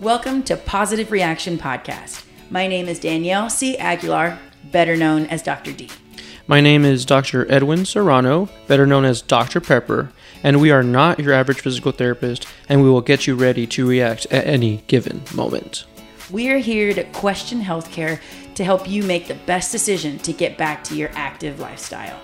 Welcome to Positive Reaction Podcast. My name is Danielle C. Aguilar, better known as Dr. D. My name is Dr. Edwin Serrano, better known as Dr. Pepper, and we are not your average physical therapist, and we will get you ready to react at any given moment. We are here to question healthcare to help you make the best decision to get back to your active lifestyle.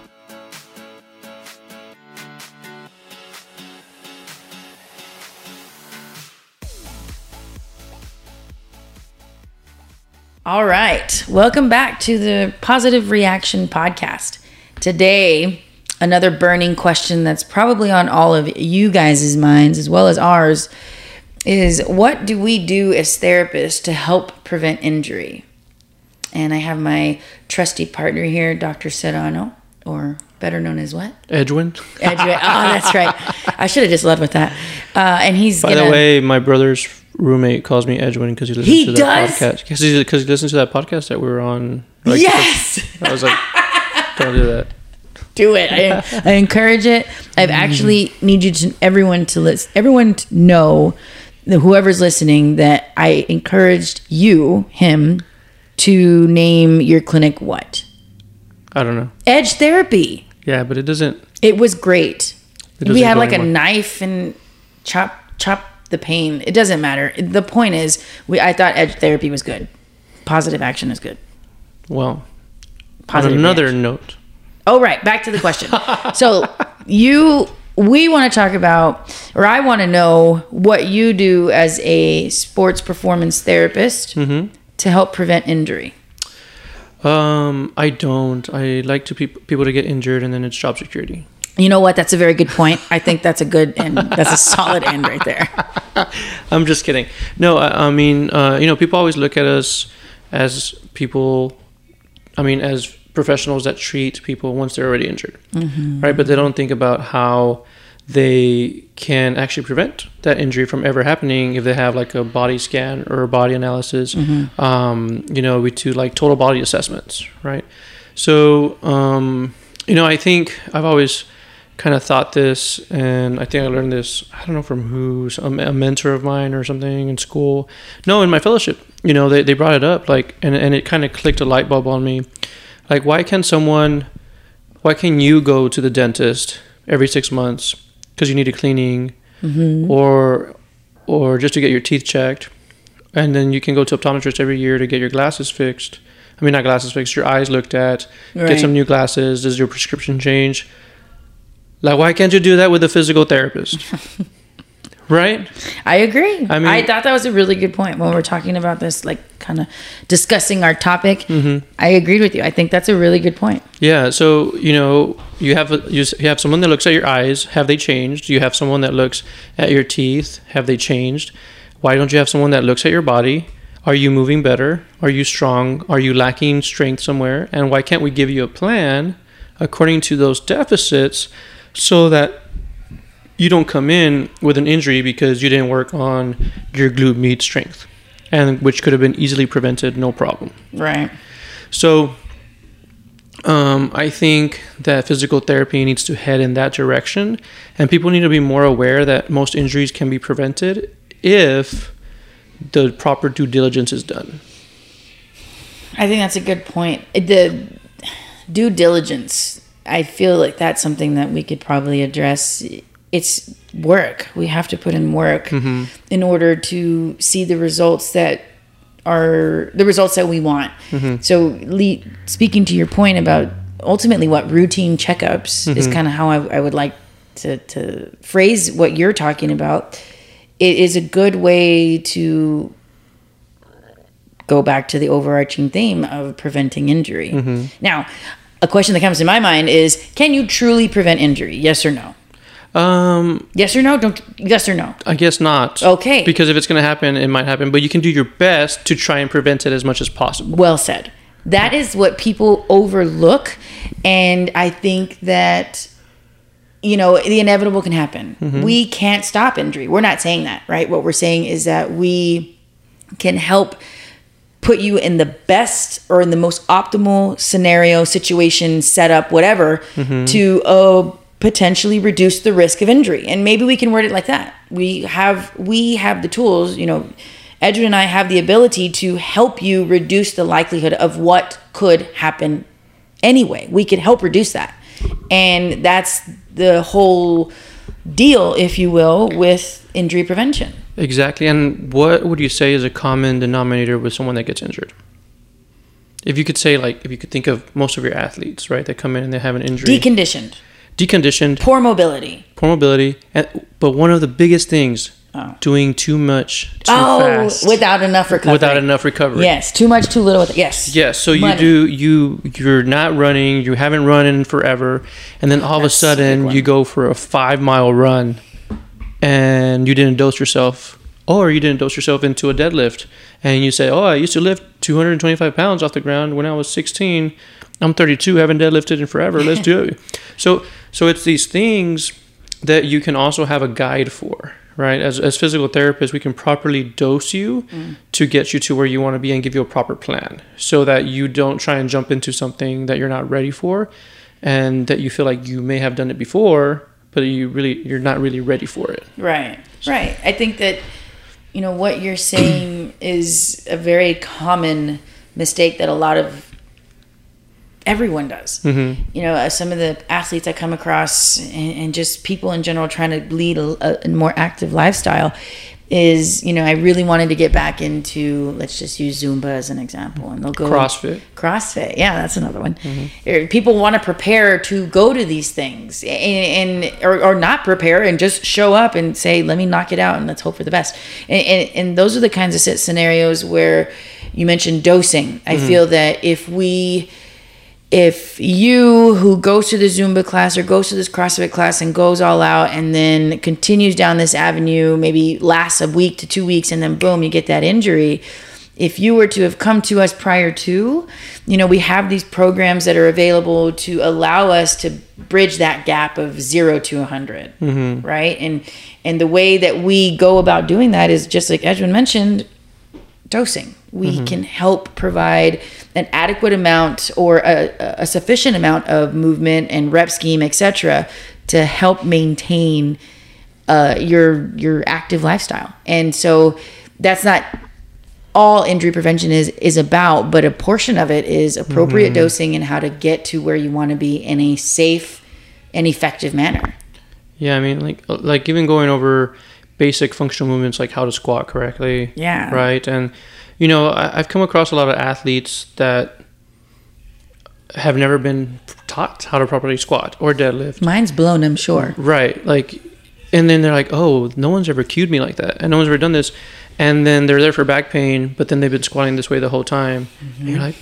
All right. Welcome back to the Positive Reaction Podcast. Today, another burning question that's probably on all of you guys' minds as well as ours is what do we do as therapists to help prevent injury? And I have my trusty partner here, Dr. Serrano, or better known as what? Edwin. Edwin. oh, that's right. I should have just led with that. Uh, and he's By gonna, the way, my brother's roommate calls me Edwin because he listens He to does? that podcast. Because he, 'cause he listens to that podcast that we were on. Like, yes. I was like, don't do that. do it. I, I encourage it. I've mm. actually need you to everyone to listen. Everyone to know that whoever's listening that I encouraged you him to name your clinic what I don't know. Edge Therapy. Yeah, but it doesn't. It was great. It We had like a knife and chop chop the pain. It doesn't matter. The point is, we I thought Edge Therapy was good. Positive action is good. Well, Positive on another reaction. note, Oh, right. Back to the question. so you, we want to talk about, or I want to know what you do as a sports performance therapist to help prevent injury. um, I don't. I like to peop people to get injured, and then it's job security. You know what? That's a very good point. I think that's a good and that's a solid end right there. I'm just kidding. No, I, I mean, uh, you know, people always look at us as people. I mean, as professionals that treat people once they're already injured, right? But they don't think about how they can actually prevent that injury from ever happening if they have like a body scan or a body analysis. Um, you know, we do like total body assessments, right? So, um, you know, I think I've always kind of thought this, and I think I learned this. I don't know from who, some- a mentor of mine or something in school. No, in my fellowship, you know, they, they brought it up, like, and and it kind of clicked a light bulb on me. Like, why can someone, why can you go to the dentist every six months because you need a cleaning, mm-hmm. or or just to get your teeth checked, and then you can go to optometrist every year to get your glasses fixed. I mean, not glasses fixed, your eyes looked at, Right. get some new glasses. Does your prescription change? Like, why can't you do that with a physical therapist? right? I agree. I mean, I thought that was a really good point when we're talking about this, like kind of discussing our topic. Mm-hmm. I agreed with you. I think that's a really good point. Yeah. So you know, you have a, you you have someone that looks at your eyes. Have they changed? You have someone that looks at your teeth. Have they changed? Why don't you have someone that looks at your body? Are you moving better? Are you strong? Are you lacking strength somewhere? And why can't we give you a plan according to those deficits so that you don't come in with an injury because you didn't work on your glute med strength, and which could have been easily prevented, no problem. Right. So, um, I think that physical therapy needs to head in that direction, and people need to be more aware that most injuries can be prevented if the proper due diligence is done. I think that's a good point. The due diligence, I feel like that's something that we could probably address. It's work. We have to put in work mm-hmm. in order to see the results that are the results that we want. Mm-hmm. So, le- speaking to your point about ultimately what routine checkups is mm-hmm. kind of how I, I would like to, to phrase what you're talking about. It is a good way to go back to the overarching theme of preventing injury. Now, a question that comes to my mind is can you truly prevent injury? Yes or no? Um, Yes or no? Don't yes or no? I guess not. Okay. Because if it's going to happen, it might happen, but you can do your best to try and prevent it as much as possible. Well said. That is what people overlook and I think that you know, the inevitable can happen. We can't stop injury. We're not saying that, right? What we're saying is that we can help put you in the best or in the most optimal scenario, situation, setup, whatever, to uh, potentially reduce the risk of injury. And maybe we can word it like that. We have we have the tools, you know, Edwin and I have the ability to help you reduce the likelihood of what could happen anyway. We could help reduce that. And that's the whole deal, if you will, with injury prevention. Exactly. And what would you say is a common denominator with someone that gets injured? If you could say, like, if you could think of most of your athletes, right, that come in and they have an injury, Deconditioned, deconditioned, poor mobility. poor mobility, and, but one of the biggest things, Oh. doing too much too oh, fast without enough recovery. without enough recovery. Yes, too much, too little. With, yes. Yes, so you Money. do you you're not running, you haven't run in forever, and then all of a That's a sudden you go for a five mile run, and you didn't dose yourself, or you didn't dose yourself into a deadlift, and you say, "Oh, I used to lift 225 pounds off the ground when I was 16. I'm 32, haven't deadlifted in forever. Let's do it." So so it's these things that you can also have a guide for. Right, as, as physical therapists, we can properly dose you mm. to get you to where you want to be and give you a proper plan so that you don't try and jump into something that you're not ready for and that you feel like you may have done it before but you really you're not really ready for it Right, right. I think that you know what you're saying is a very common mistake that a lot of everyone does. mm-hmm. You know, uh, some of the athletes I come across, and, and just people in general trying to lead a, a more active lifestyle, is you know I really wanted to get back into let's just use Zumba as an example, and they'll go crossfit CrossFit, yeah, that's another one. Mm-hmm. People want to prepare to go to these things, and, and or, or not prepare and just show up and say, "Let me knock it out and let's hope for the best." And, and, and those are the kinds of scenarios where you mentioned dosing. I Mm-hmm. feel that if we if you who goes to the Zumba class or goes to this CrossFit class and goes all out and then continues down this avenue, maybe lasts a week to two weeks, and then boom, you get that injury. If you were to have come to us prior to, you know, we have these programs that are available to allow us to bridge that gap of zero to 100, mm-hmm. right? And and the way that we go about doing that is just like Edwin mentioned, dosing. We can help provide an adequate amount or a, a sufficient amount of movement and rep scheme, etc., to help maintain uh, your your active lifestyle. And so that's not all injury prevention is is about, but a portion of it is appropriate dosing and how to get to where you want to be in a safe and effective manner. yeah i mean like like even going over basic functional movements like how to squat correctly Yeah. right and you know I, i've come across a lot of athletes that have never been taught how to properly squat or deadlift Mine's blown, I'm sure. Right. Like, and then they're like, oh, no one's ever cued me like that. And no one's ever done this. And then they're there for back pain, but then they've been squatting this way the whole time. And you're like,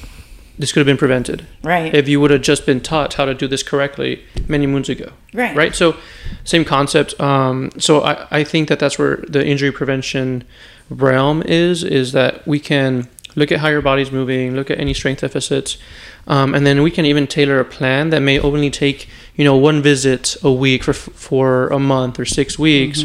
this could have been prevented Right. if you would have just been taught how to do this correctly many moons ago. Right. Right. So, same concept. Um, so I, I think that that's where the injury prevention realm is, is that we can look at how your body's moving, look at any strength deficits, um, and then we can even tailor a plan that may only take, you know, one visit a week for, for a month or six weeks.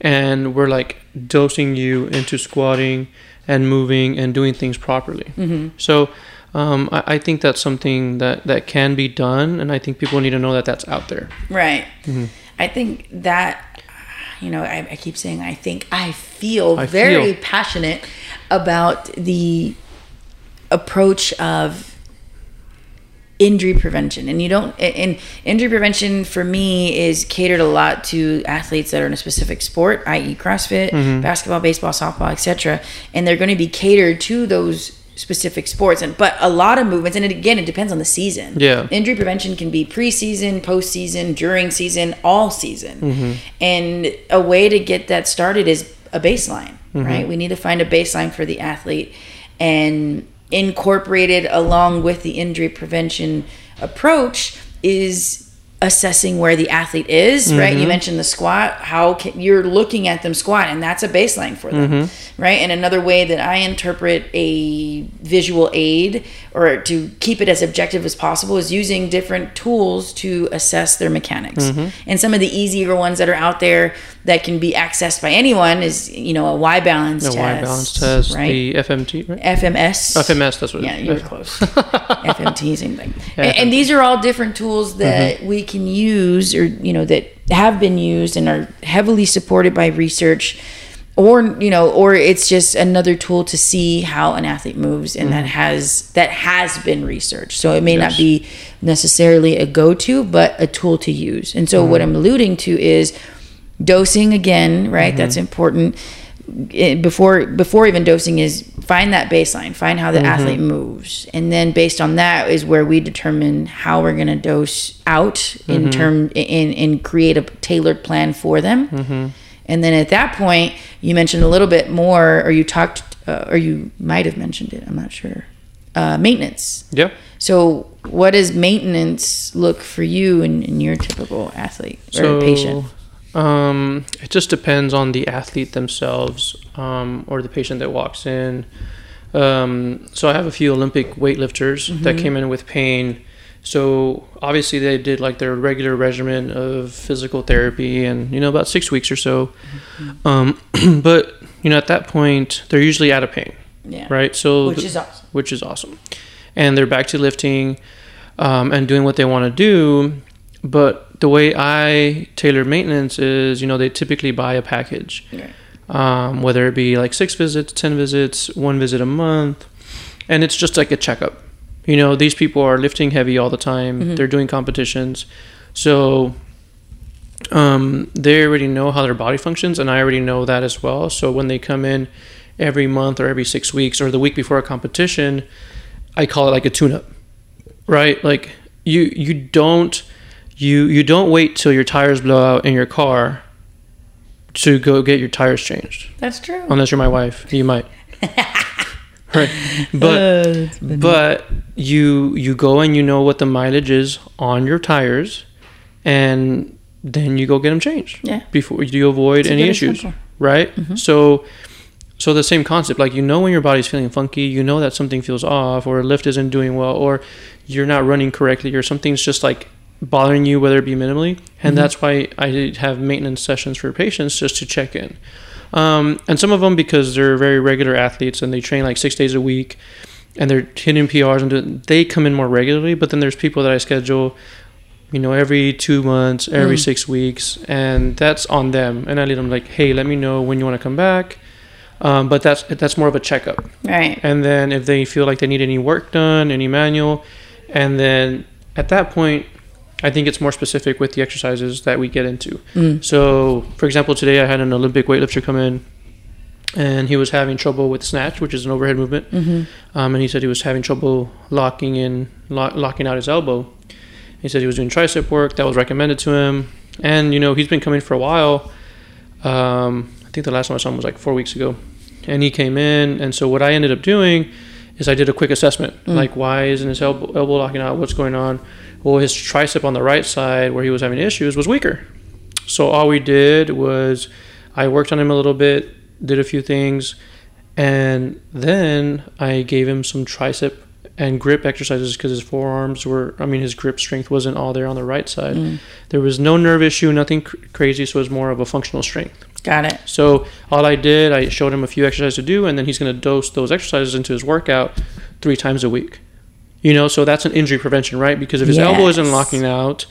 And we're like dosing you into squatting and moving and doing things properly. So, um, I, I think that's something that, that can be done, and I think people need to know that that's out there. Right. Mm-hmm. I think that, you know, I, I keep saying I think I feel I very feel. passionate about the approach of injury prevention and you don't and injury prevention for me is catered a lot to athletes that are in a specific sport i.e crossfit Mm-hmm. basketball baseball softball etc and they're going to be catered to those specific sports and but a lot of movements and it, again it depends on the season. Yeah. injury prevention can be preseason postseason during season all season. Mm-hmm. And a way to get that started is a baseline mm-hmm. right? We need to find a baseline for the athlete and incorporated along with the injury prevention approach is assessing where the athlete is right? You mm-hmm. mentioned the squat. How can, you're looking at them squat and that's a baseline for them mm-hmm. right? And another way that i interpret a visual aid or to keep it as objective as possible is using different tools to assess their mechanics. Mm-hmm. And some of the easier ones that are out there that can be accessed by anyone is you know a y balance The test Y balance test, right the FMT, right? FMS. FMS, that's what Yeah, you were close. FMT, same thing. And, and these are all different tools that Mm-hmm. we can use, or you know, that have been used and are heavily supported by research or you know or it's just another tool to see how an athlete moves and that has that has been researched so it may not be necessarily a go-to but a tool to use and so what i'm alluding to is dosing again right? That's mm-hmm. important. It, before before even dosing is find that baseline find how the mm-hmm. athlete moves. And then based on that is where we determine how we're going to dose out in mm-hmm. term in and create a tailored plan for them. And then at that point you mentioned a little bit more or you talked uh, or you might have mentioned it i'm not sure uh, maintenance. Yeah. so what does maintenance look for you and, and your typical athlete or patient Um, it just depends on the athlete themselves um, or the patient that walks in. Um, so I have a few Olympic weightlifters that came in with pain. So obviously they did like their regular regimen of physical therapy and you know about six weeks or so. Um, but you know at that point they're usually out of pain, yeah right? So which is awesome which is awesome. And they're back to lifting um, and doing what they want to do. But the way I tailor maintenance is, you know, they typically buy a package, um, whether it be like six visits, 10 visits, one visit a month. And it's just like a checkup. You know, these people are lifting heavy all the time, they're doing competitions. So um, they already know how their body functions, and I already know that as well. So when they come in every month or every six weeks or the week before a competition, I call it like a tune-up, right? Like you you don't you you don't wait till your tires blow out in your car to go get your tires changed. that's true Unless you're my wife, you might. right, but but you you go and you know what the mileage is on your tires, and then you go get them changed. Yeah. Before you avoid any issues, right? So. So the same concept, like you know when your body's feeling funky, you know that something feels off, or a lift isn't doing well, or you're not running correctly, or something's just like bothering you, whether it be minimally, and that's why I have maintenance sessions for patients just to check in. Um, and some of them because they're very regular athletes and they train like six days a week, and they're hitting PRs and they come in more regularly. But then there's people that I schedule, you know, every two months, every Mm. six weeks, and that's on them. And I lead them like, hey, let me know when you want to come back. Um, but that's that's more of a checkup. right And then if they feel like they need any work done, any manual, and then at that point, I think it's more specific with the exercises that we get into. Mm. So, for example, today I had an Olympic weightlifter come in, and he was having trouble with snatch, which is an overhead movement. Mhm. Um, and he said he was having trouble locking in, lo- locking out his elbow. He said he was doing tricep work that was recommended to him, and you know he's been coming for a while. Um, I think the last time I saw him was like four weeks ago, and he came in. And so what I ended up doing is I did a quick assessment, like why isn't his elbow, elbow locking out? What's going on? Well, his tricep on the right side where he was having issues was weaker. So all we did was I worked on him a little bit, did a few things, and then I gave him some tricep and grip exercises because his forearms were, I mean, his grip strength wasn't all there on the right side. Mm. There was no nerve issue, nothing cr- crazy, so it was more of a functional strength. got it So all I did, I showed him a few exercises to do, and then he's going to dose those exercises into his workout three times a week. You know, so that's an injury prevention, right? Because if his elbow isn't locking out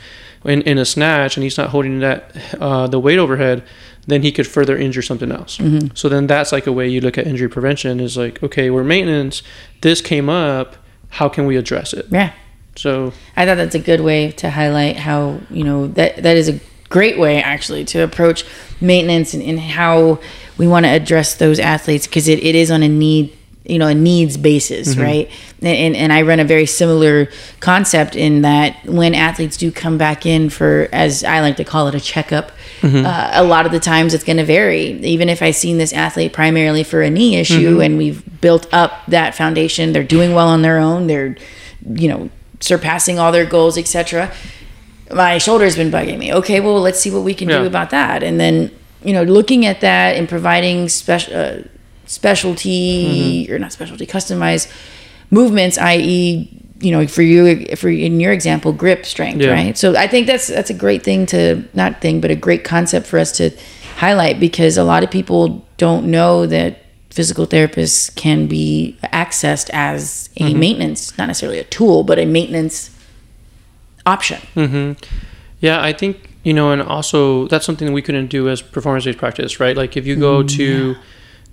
in, in a snatch and he's not holding that uh, the weight overhead, then he could further injure something else. So then that's like a way you look at injury prevention is like, okay, we're maintenance. This came up. How can we address it? yeah So I thought that's a good way to highlight how you know that that is a great way actually to approach maintenance and, and how we want to address those athletes because it, it is on a need you know a needs basis right? And, and and I run a very similar concept in that when athletes do come back in for as I like to call it a checkup uh, a lot of the times it's going to vary. Even if I've seen this athlete primarily for a knee issue and we've built up that foundation they're doing well on their own they're you know surpassing all their goals etc my shoulder's been bugging me. Okay well let's see what we can Yeah. do about that. And then you know looking at that and providing special uh, specialty mm-hmm. or not specialty customized movements i.e you know for you for in your example grip strength Yeah. right? So i think that's that's a great thing to not thing but a great concept for us to highlight because a lot of people don't know that physical therapists can be accessed as a mm-hmm. maintenance not necessarily a tool but a maintenance option. Hmm Yeah, I think you know, and also that's something that we couldn't do as performance-based practice, right? Like if you go mm, to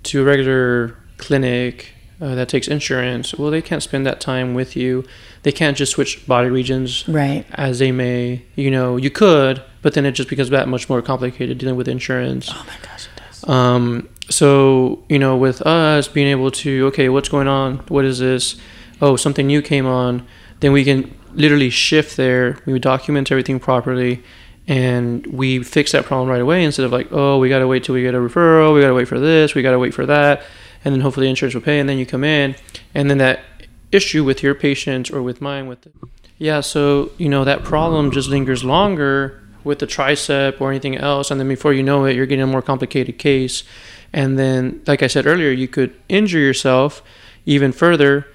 to a regular clinic uh, that takes insurance, well, they can't spend that time with you. They can't just switch body regions Right. as they may. You know, you could, but then it just becomes that much more complicated dealing with insurance. Oh my gosh, it does. Um, so you know, with us being able to, okay, what's going on? What is this? Oh, something new came on. Then we can literally shift there. We would document everything properly, and we fix that problem right away instead of like, oh, we gotta wait till we get a referral. We gotta wait for this. We gotta wait for that, and then hopefully the insurance will pay. And then you come in, and then that issue with your patient or with mine with the, yeah. So you know that problem just lingers longer with the tricep or anything else, and then before you know it, you're getting a more complicated case. And then, like I said earlier, you could injure yourself even further,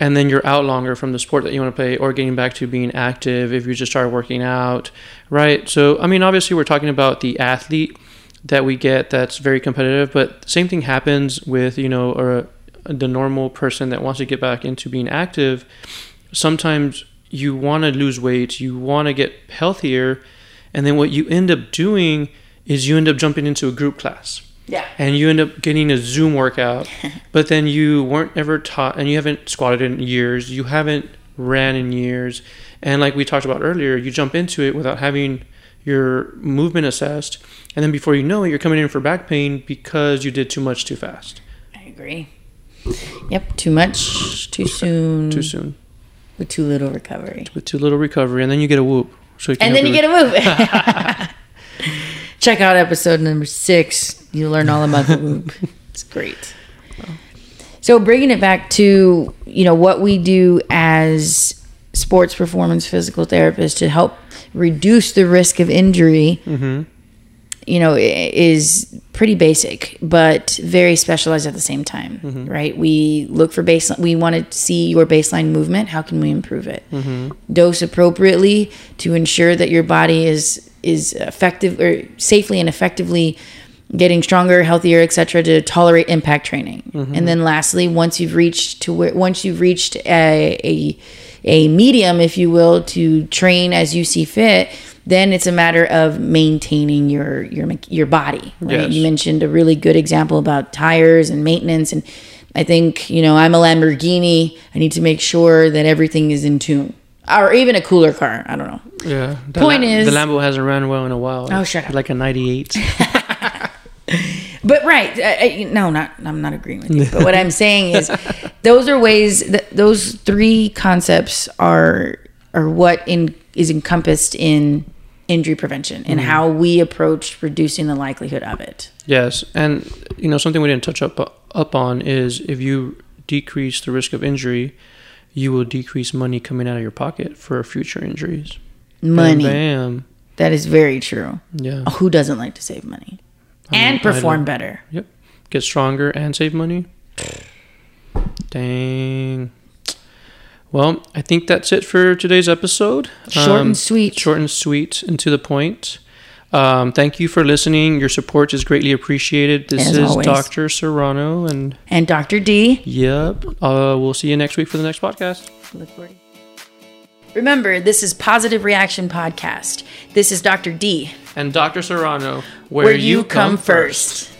and then you're out longer from the sport that you want to play or getting back to being active if you just start working out, right? So, I mean, obviously, we're talking about the athlete that we get that's very competitive, but same thing happens with, you know, or uh, the normal person that wants to get back into being active. Sometimes you want to lose weight, you want to get healthier, and then what you end up doing is you end up jumping into a group class Yeah. and you end up getting a Zoom workout, but then you weren't ever taught, and you haven't squatted in years, you haven't ran in years, and like we talked about earlier, you jump into it without having your movement assessed, and then before you know it, you're coming in for back pain because you did too much too fast, I agree. Yep. Too much, too soon, too soon, with too little recovery. with too little recovery, and then you get a whoop. So And then you get a move. Check out episode number six. You'll learn all about the whoop. It's great. So bringing it back to you know what we do as sports performance physical therapists to help reduce the risk of injury, mm-hmm. you know, is pretty basic, but very specialized at the same time, mm-hmm. right? We look for baseline. We want to see your baseline movement. How can we improve it? Mm-hmm. Dose appropriately to ensure that your body is is effective or safely and effectively getting stronger, healthier, etc. to tolerate impact training. Mm-hmm. And then lastly, once you've reached to where once you've reached a, a a medium, if you will, to train as you see fit, then it's a matter of maintaining your your your body. Right? Yes. You mentioned a really good example about tires and maintenance, and I think you know I'm a Lamborghini. I need to make sure that everything is in tune, or even a cooler car. I don't know. Yeah. The Point La- is- the Lambo hasn't run well in a while. Oh, shut up. Like a '98. But right, I, I, no, not I'm not agreeing with you. But what I'm saying is, those are ways that those three concepts are are what in is encompassed in injury prevention and mm. how we approach reducing the likelihood of it. Yes, and you know something we didn't touch up up on is if you decrease the risk of injury, you will decrease money coming out of your pocket for future injuries. Money. Bam. That is very true. Yeah. Who doesn't like to save money and I perform better? Yep. Get stronger and save money. Dang. Well, I think that's it for today's episode. Short Um, and sweet. Short and sweet and to the point. Um, thank you for listening. Your support is greatly appreciated. This As is always. Dr. Serrano, and And Dr. D. yep, uh, we'll see you next week for the next podcast. Look forward. Remember, this is Positive Reaction Podcast. This is Dr. D, And Dr. Serrano, where, you come first.